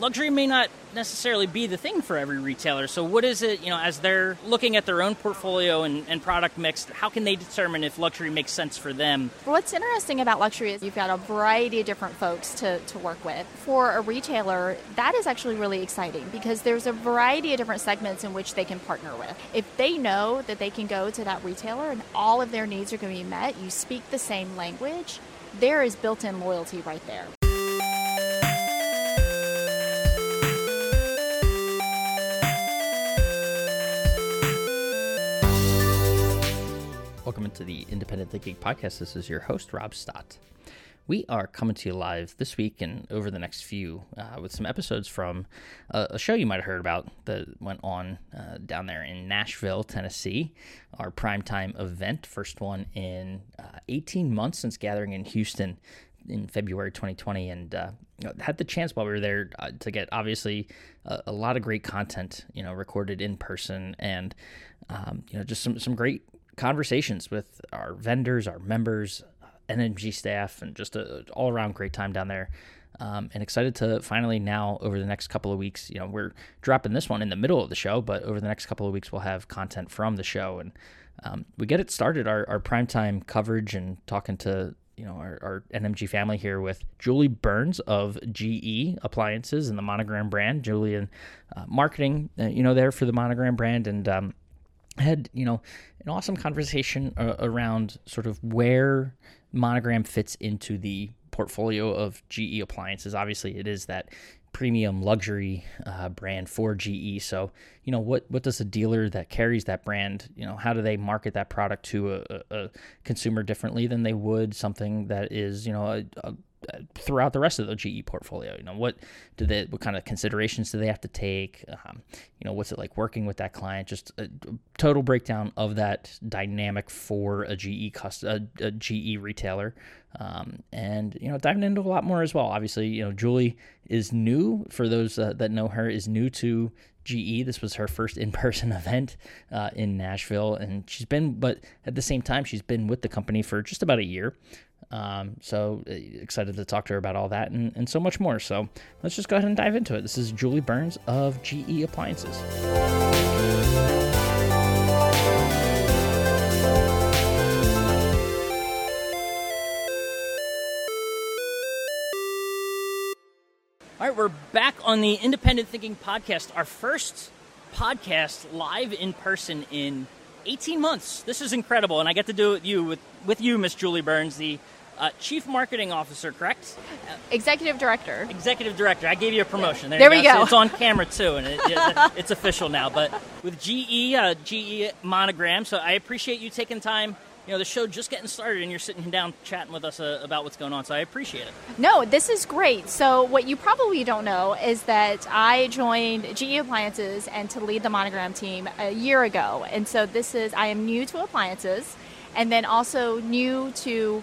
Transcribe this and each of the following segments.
luxury may not necessarily be the thing for every retailer. So, what is it, you know, as they're looking at their own portfolio and, and, product mix, how can they determine if luxury makes sense for them? What's interesting about luxury is you've got a variety of different folks to, to work with. For a retailer, that is actually really exciting because there's a variety of different segments in which they can partner with. If they know that they can go to that retailer and all of their needs are going to be met, you speak the same language, there is built in loyalty right there. Welcome into the Independent Thinking Podcast. This is your host, Rob Stott. We are coming to you live this week and over the next few uh, with some episodes from a, a, show you might have heard about that went on uh, down there in Nashville, Tennessee. Our primetime event, first one in uh, 18 months since gathering in Houston in February 2020, and uh, had the chance while we were there uh, to get obviously a, a, lot of great content, you know, recorded in person, and um, you know, just some some great conversations with our vendors, our members, NMG staff, and just all around great time down there. Um, and excited to finally now over the next couple of weeks. You know, we're dropping this one in the middle of the show, but over the next couple of weeks we'll have content from the show, and um, we get it started our our primetime coverage and talking to you know our, our NMG family here with Julie Burns of GE Appliances and the Monogram brand. Julie and uh, marketing, uh, you know, there for the Monogram brand, and um, had you know an awesome conversation uh, around sort of where monogram fits into the portfolio of GE appliances. Obviously, it is that premium luxury uh, brand for GE. So, you know, what what does a dealer that carries that brand, you know, how do they market that product to a, a consumer differently than they would something that is, you know, a, a throughout the rest of the GE portfolio. You know, what do they, what kind of considerations do they have to take? Um, you know, what's it like working with that client? Just a total breakdown of that dynamic for a GE cust- a, a GE retailer, um, and you know, diving into a lot more as well. Obviously, you know, Julie is new for those uh, that know her is new to GE. This was her first in-person event uh, in Nashville, and she's been, but at the same time, she's been with the company for just about a year. Um, so uh, excited to talk to her about all that and, and so much more. So let's just go ahead and dive into it. This is Julie Burns of GE Appliances. On the Independent Thinking Podcast, our first podcast live in person in 18 months. This is incredible, and I get to do it with you with, with you, Miss Julie Burns, the uh, Chief Marketing Officer, correct? Executive Director. Executive Director. I gave you a promotion. There, there we go. So it's on camera too, and it, it, it's official now. But with GE, uh, GE Monogram, so I appreciate you taking time you know the show just getting started and you're sitting down chatting with us uh, about what's going on so i appreciate it no this is great so what you probably don't know is that i joined ge appliances and to lead the monogram team a year ago and so this is i am new to appliances and then also new to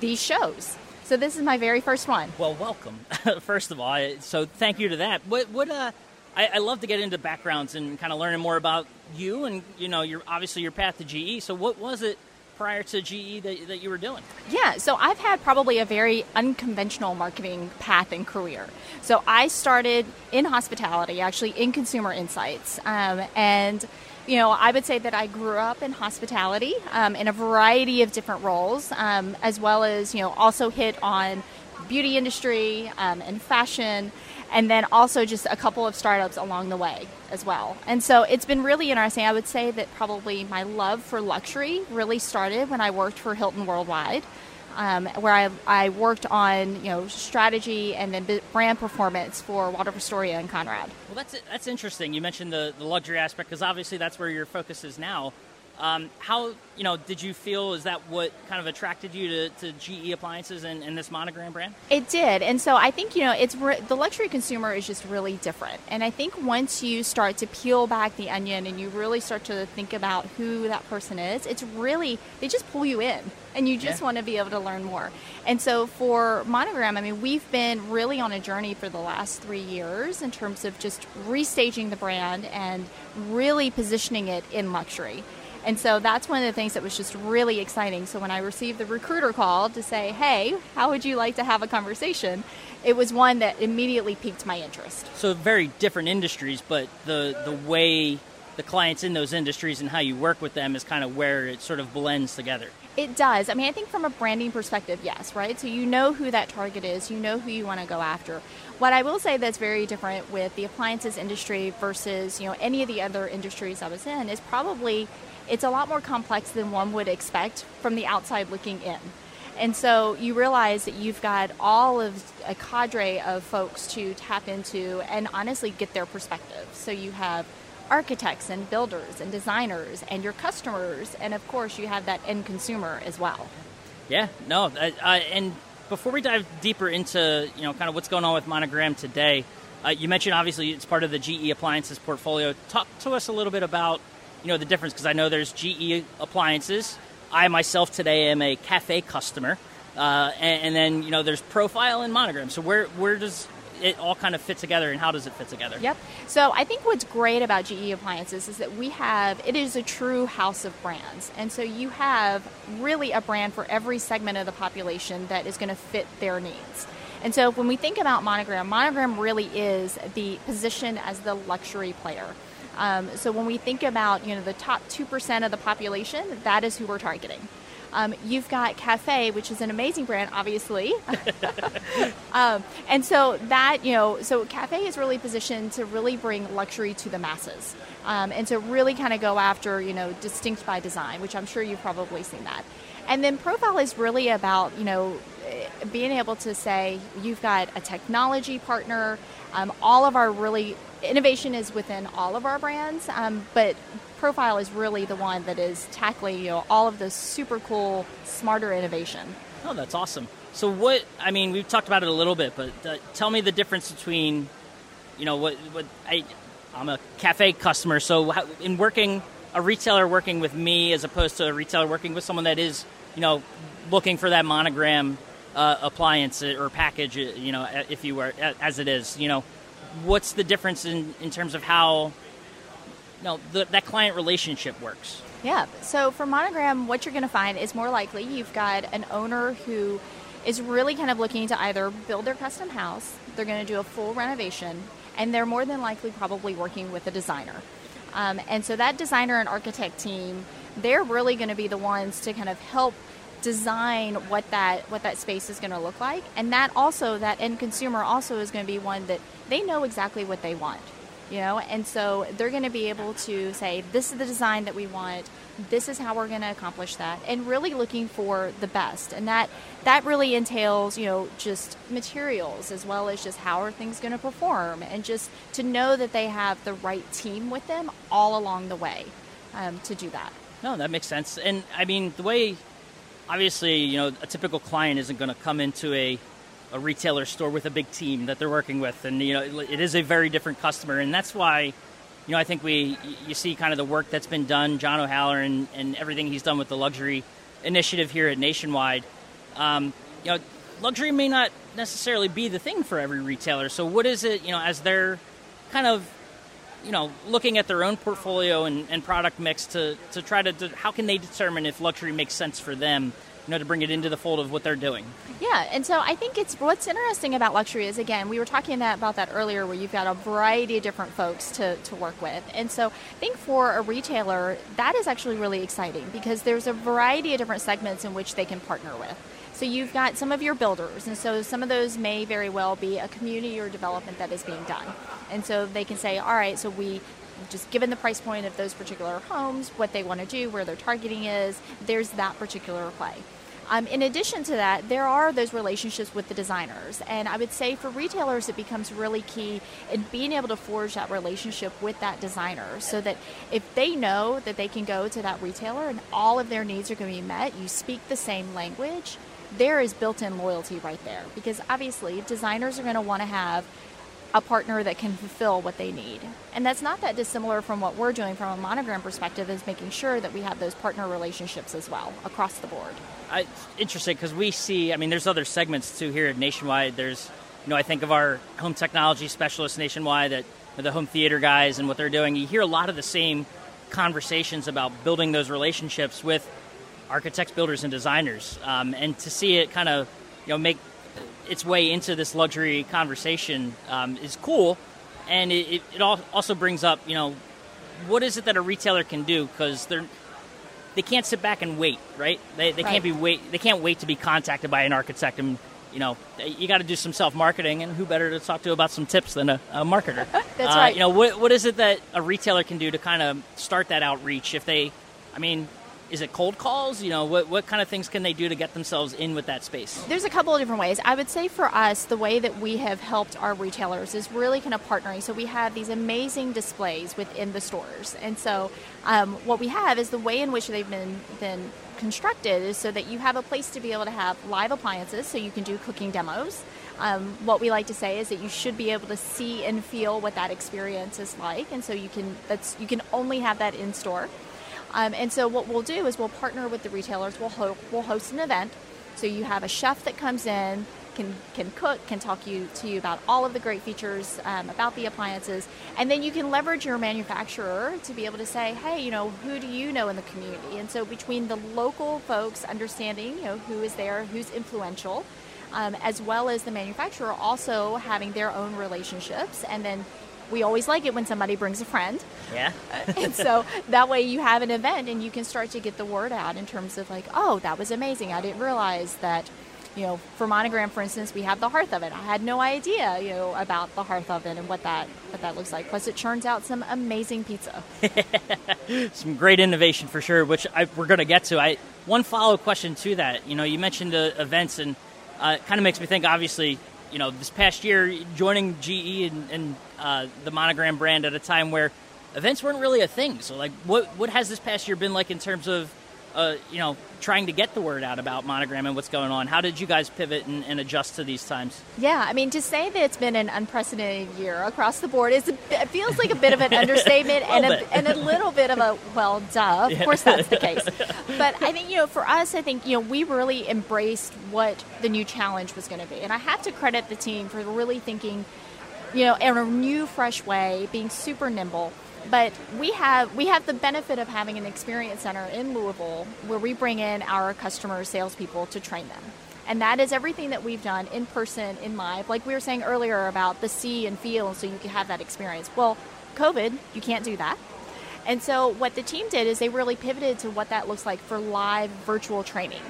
these shows. So this is my very first one. Well, welcome. first of all, so thank you to that. What what uh, I, I love to get into backgrounds and kind of learning more about you and you know your obviously your path to GE. So what was it prior to GE that, that you were doing? Yeah, so I've had probably a very unconventional marketing path and career. So I started in hospitality, actually in consumer insights, um, and you know, I would say that I grew up in hospitality um, in a variety of different roles, um, as well as, you know, also hit on beauty industry um, and fashion, and then also just a couple of startups along the way as well. And so it's been really interesting. I would say that probably my love for luxury really started when I worked for Hilton Worldwide um, where I, I worked on you know strategy and then brand performance for Waldorf Astoria and Conrad. Well, that's that's interesting. You mentioned the, the luxury aspect because obviously that's where your focus is now. Um, how you know did you feel is that what kind of attracted you to, to GE appliances and, and, this monogram brand? It did, and so I think you know it's re- the luxury consumer is just really different, and I think once you start to peel back the onion and you really start to think about who that person is, it's really they just pull you in, and you just yeah. want to be able to learn more. And so for monogram, I mean we've been really on a journey for the last three years in terms of just restaging the brand and really positioning it in luxury. And so that's one of the things that was just really exciting. So when I received the recruiter call to say, hey, how would you like to have a conversation? it was one that immediately piqued my interest. So very different industries, but the the way the clients in those industries and how you work with them is kind of where it sort of blends together. It does. I mean, I think from a branding perspective, yes, right? So you know who that target is, you know who you want to go after. What I will say that's very different with the appliances industry versus, you know, any of the other industries I was in is probably it's a lot more complex than one would expect from the outside looking in. And so you realize that you've got all of a cadre of folks to tap into and honestly get their perspective. So you have architects and builders and designers and your customers, and of course, you have that end consumer as well. Yeah, no, uh, uh, and before we dive deeper into you know kind of what's going on with Monogram today, uh, you mentioned obviously it's part of the GE appliances portfolio. Talk to us a little bit about you know the difference because I know there's GE appliances. I myself today am a cafe customer, uh, and, and, then you know there's Profile and Monogram. So where where does it all kind of fit together and how does it fit together? Yep. So I think what's great about GE Appliances is that we have it is a true house of brands. And so you have really a brand for every segment of the population that is going to fit their needs. And so when we think about Monogram, Monogram really is the position as the luxury player. Um, so when we think about you know the top two percent of the population, that is who we're targeting. Um, you've got Cafe, which is an amazing brand, obviously. um, and so that, you know, so Cafe is really positioned to really bring luxury to the masses. Um, and to really kind of go after, you know, distinct by design, which I'm sure you've probably seen that. And then Profile is really about, you know, being able to say you've got a technology partner. Um, all of our really innovation is within all of our brands, um, but Profile is really the one that is tackling you know all of the super cool, smarter innovation. Oh, that's awesome. So what? I mean, we've talked about it a little bit, but uh, tell me the difference between, you know, what what I I'm a cafe customer, so in working a retailer working with me as opposed to a retailer working with someone that is, you know, looking for that monogram uh, appliance or package, uh, you know, if you were as it is, you know, what's the difference in, in terms of how know, the, that client relationship works? Yeah. So for Monogram, what you're going to find is more likely you've got an owner who is really kind of looking to either build their custom house, they're going to do a full renovation, and they're more than likely probably working with a designer. Um, and so that designer and architect team, they're really going to be the ones to kind of help design what that what that space is going to look like and that also that end consumer also is going to be one that they know exactly what they want you know? And so they're going to be able to say this is the design that we want. This is how we're going to accomplish that and really looking for the best. And that that really entails you know just materials as well as just how are things going to perform and just to know that they have the right team with them all along the way um, to do that. No that makes sense. And i mean the way obviously, you know, a typical client isn't going to come into a a retailer store with a big team that they're working with, and you know, it is a very different customer, and that's why, you know, I think we you see kind of the work that's been done, John O'Haller, and, and everything he's done with the luxury initiative here at Nationwide. Um, you know, luxury may not necessarily be the thing for every retailer. So, what is it, you know, as they're kind of you know, looking at their own portfolio and, and product mix to, to try to, to, how can they determine if luxury makes sense for them, you know, to bring it into the fold of what they're doing? Yeah, and so I think it's what's interesting about luxury is again, we were talking that, about that earlier where you've got a variety of different folks to, to work with. And so I think for a retailer, that is actually really exciting because there's a variety of different segments in which they can partner with. So you've got some of your builders, and so some of those may very well be a community or development that is being done. And so they can say, all right, so we just given the price point of those particular homes, what they want to do, where their targeting is, there's that particular play. Um, in addition to that, there are those relationships with the designers. And I would say for retailers, it becomes really key in being able to forge that relationship with that designer so that if they know that they can go to that retailer and all of their needs are going to be met, you speak the same language, there is built in loyalty right there because obviously designers are going to want to have a partner that can fulfill what they need. And that's not that dissimilar from what we're doing from a monogram perspective is making sure that we have those partner relationships as well across the board. I, interesting because we see, I mean, there's other segments too here at Nationwide. There's, you know, I think of our home technology specialists nationwide that the home theater guys and what they're doing. You hear a lot of the same conversations about building those relationships with architects, builders, and designers, um, and to see it kind of you know make its way into this luxury conversation um, is cool, and it, it, also brings up, you know, what is it that a retailer can do because they're they can't sit back and wait, right? They, they right. can't be wait they can't wait to be contacted by an architect and you know you got to do some self marketing and who better to talk to about some tips than a, a marketer? That's uh, right. You know what what is it that a retailer can do to kind of start that outreach if they, I mean, is it cold calls? You know, what, what kind of things can they do to get themselves in with that space? There's a couple of different ways. I would say for us, the way that we have helped our retailers is really kind of partnering. So we have these amazing displays within the stores. And so um, what we have is the way in which they've been, been constructed is so that you have a place to be able to have live appliances so you can do cooking demos. Um, what we like to say is that you should be able to see and feel what that experience is like, and so you can that's you can only have that in store. Um, and so what we'll do is we'll partner with the retailers. We'll ho- we'll host an event. So you have a chef that comes in, can can cook, can talk you to you about all of the great features um, about the appliances, and then you can leverage your manufacturer to be able to say, hey, you know, who do you know in the community? And so between the local folks understanding, you know, who is there, who's influential. Um, as well as the manufacturer also having their own relationships and then we always like it when somebody brings a friend. Yeah. and so that way you have an event and you can start to get the word out in terms of like, oh, that was amazing. I didn't realize that, you know, for Monogram, for instance, we have the hearth oven. I had no idea, you know, about the hearth oven and what that what that looks like. Plus, it churns out some amazing pizza. some great innovation for sure, which I, we're going to get to. I one follow up question to that. You know, you mentioned the events, and uh, it kind of makes me think. Obviously, you know, this past year joining GE and, and uh, the Monogram brand at a time where events weren't really a thing. So, like, what what has this past year been like in terms of, uh, you know, trying to get the word out about Monogram and what's going on? How did you guys pivot and, and adjust to these times? Yeah, I mean, to say that it's been an unprecedented year across the board is a, it feels like a bit of an understatement a and a, and a little bit of a well, duh. Of course, that's the case. But I think you know, for us, I think you know, we really embraced what the new challenge was going to be, and I have to credit the team for really thinking, you know, in a new, fresh way, being super nimble. But we have we have the benefit of having an experience center in Louisville where we bring in our customer salespeople to train them. And that is everything that we've done in person, in live. Like we were saying earlier about the see and feel, so you can have that experience. Well, COVID, you can't do that. And so what the team did is they really pivoted to what that looks like for live virtual training.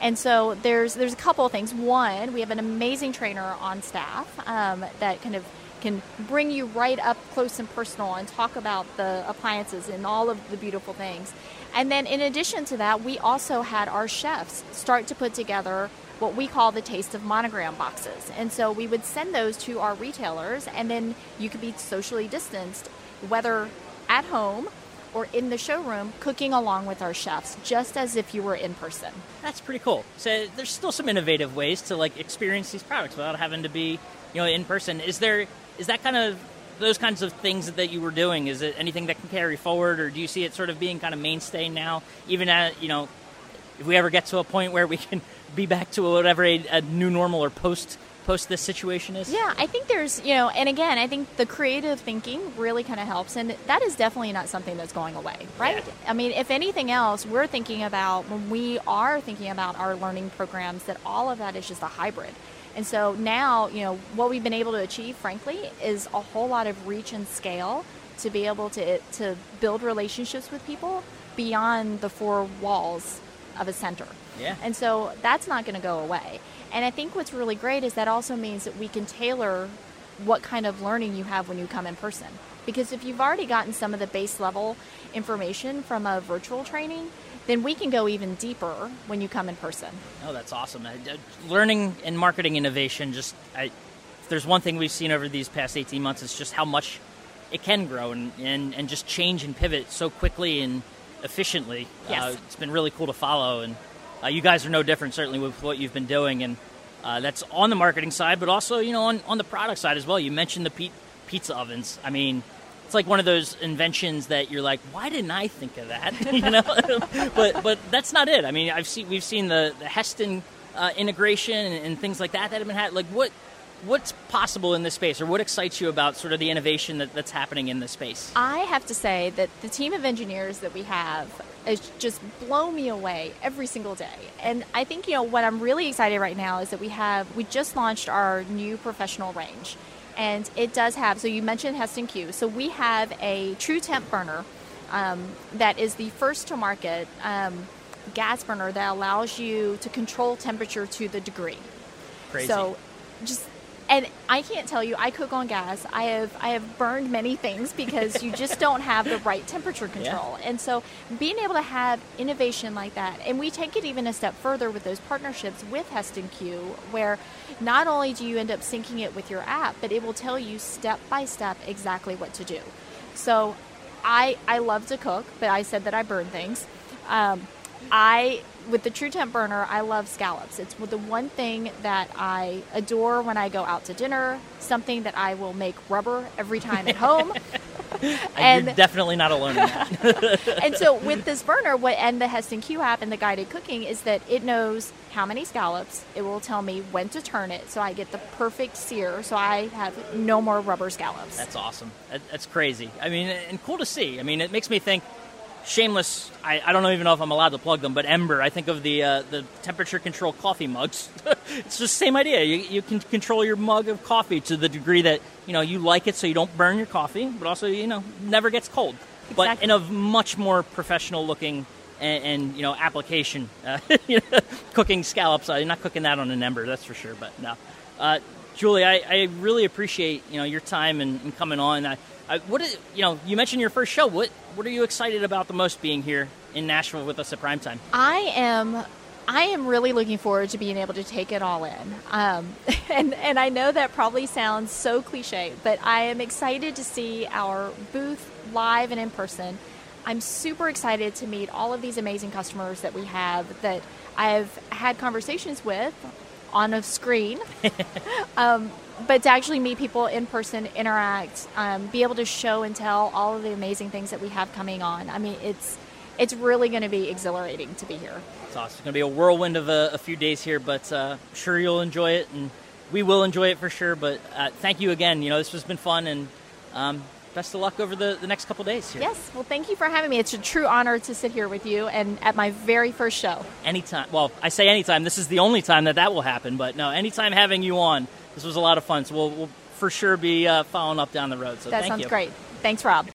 And so there's there's a couple of things. One, we have an amazing trainer on staff um, that kind of can bring you right up close and personal and talk about the appliances and all of the beautiful things. And then in addition to that, we also had our chefs start to put together what we call the taste of monogram boxes. And so we would send those to our retailers and then you could be socially distanced whether at home or in the showroom cooking along with our chefs just as if you were in person. That's pretty cool. So there's still some innovative ways to like experience these products without having to be, you know, in person. Is there is that kind of those kinds of things that you were doing? Is it anything that can carry forward, or do you see it sort of being kind of mainstay now? Even at you know, if we ever get to a point where we can be back to whatever a, a new normal or post post this situation is. Yeah, I think there's, you know, and again, I think the creative thinking really kind of helps, and that is definitely not something that's going away, right? Yeah. I mean, if anything else, we're thinking about when we are thinking about our learning programs that all of that is just a hybrid. And so now, you know, what we've been able to achieve, frankly, is a whole lot of reach and scale to be able to to build relationships with people beyond the four walls of a center. Yeah. And so that's not going to go away. And I think what's really great is that also means that we can tailor what kind of learning you have when you come in person. Because if you've already gotten some of the base level information from a virtual training, then we can go even deeper when you come in person. Oh, that's awesome. I- Learning and marketing innovation, just I, if there's one thing we've seen over these past 18 months, it's just how much it can grow and, and, and just change and pivot so quickly and efficiently. Yes. Uh, it's been really cool to follow, and uh, you guys are no different, certainly, with what you've been doing. And uh, that's on the marketing side, but also, you know, on, on the product side as well. You mentioned the pi- pizza ovens. I mean, it's like one of those inventions that you're like, why didn't I think of that? you know, but but that's not it. I mean, I've seen we've seen the the Hestan uh, integration and, and things like that that have been had. Like, what what's possible in this space, or what excites you about sort of the innovation that, that's happening in this space? I have to say that the team of engineers that we have is just blow me away every single day. And I think you know what I'm really excited right now is that we have we just launched our new professional range, and it does have. So you mentioned Hestan Cue. So we have a true temp burner um, that is the first to market. Um, gas burner that allows you to control temperature to the degree. Crazy. So just and I can't tell you I cook on gas. I have I have burned many things because you just don't have the right temperature control. Yeah. And so being able to have innovation like that and we take it even a step further with those partnerships with Hestan Cue where not only do you end up syncing it with your app, but it will tell you step by step exactly what to do. So I I love to cook, but I said that I burn things. Um, I with the True Temp burner, I love scallops. It's the one thing that I adore when I go out to dinner. Something that I will make rubber every time at home. and You're definitely not alone in that. and so with this burner, what and the Hestan Cue app and the guided cooking is that it knows how many scallops. It will tell me when to turn it, so I get the perfect sear. So I have no more rubber scallops. That's awesome. That's crazy. I mean, and cool to see. I mean, it makes me think shameless. I, I don't even know if I'm allowed to plug them, but Ember. I think of the uh, the temperature control coffee mugs. it's the same idea. You, you can control your mug of coffee to the degree that you know you like it, so you don't burn your coffee, but also you know never gets cold. Exactly. But in a much more professional looking and, and you know application, uh, cooking scallops. Uh, you're not cooking that on an Ember, that's for sure. But no. Uh, Julie, I, I, really appreciate you know your time and, and coming on. I, I, what is, you know? You mentioned your first show. What what are you excited about the most being here in Nashville with us at primetime? I am. I am really looking forward to being able to take it all in. Um, and, and I know that probably sounds so cliche, but I am excited to see our booth live and in person. I'm super excited to meet all of these amazing customers that we have that I've had conversations with on a screen. um, but to actually meet people in person, interact, um, be able to show and tell all of the amazing things that we have coming on. I mean, it's it's really going to be exhilarating to be here. It's awesome. It's going to be a whirlwind of a, a few days here, but uh, sure you'll enjoy it, and we will enjoy it for sure. But uh, thank you again. You know, this has been fun, and um, best of luck over the, the next couple days here. Yes, well, thank you for having me. It's a true honor to sit here with you and at my very first show. Anytime. Well, I say anytime. This is the only time that that will happen, but no, anytime having you on this was a lot of fun. So we'll, we'll for sure be uh, following up down the road. So that sounds you. great. Thanks, Rob.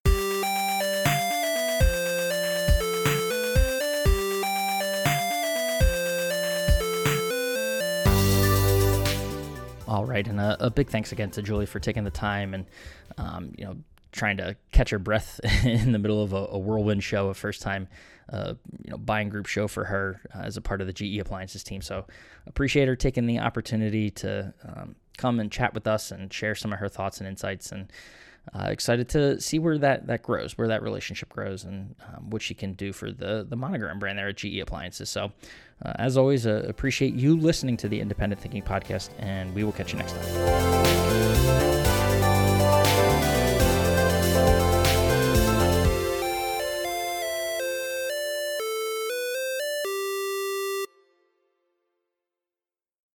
All right, and a, a, big thanks again to Julie for taking the time and um, you know trying to catch her breath in the middle of a, a whirlwind show, a first time uh, you know buying group show for her uh, as a part of the GE Appliances team. So appreciate her taking the opportunity to um, come and chat with us and share some of her thoughts and insights. And uh, excited to see where that, that grows, where that relationship grows, and um, what she can do for the, the monogram brand there at GE Appliances. So, uh, as always, uh, appreciate you listening to the Independent Thinking Podcast, and we will catch you next time.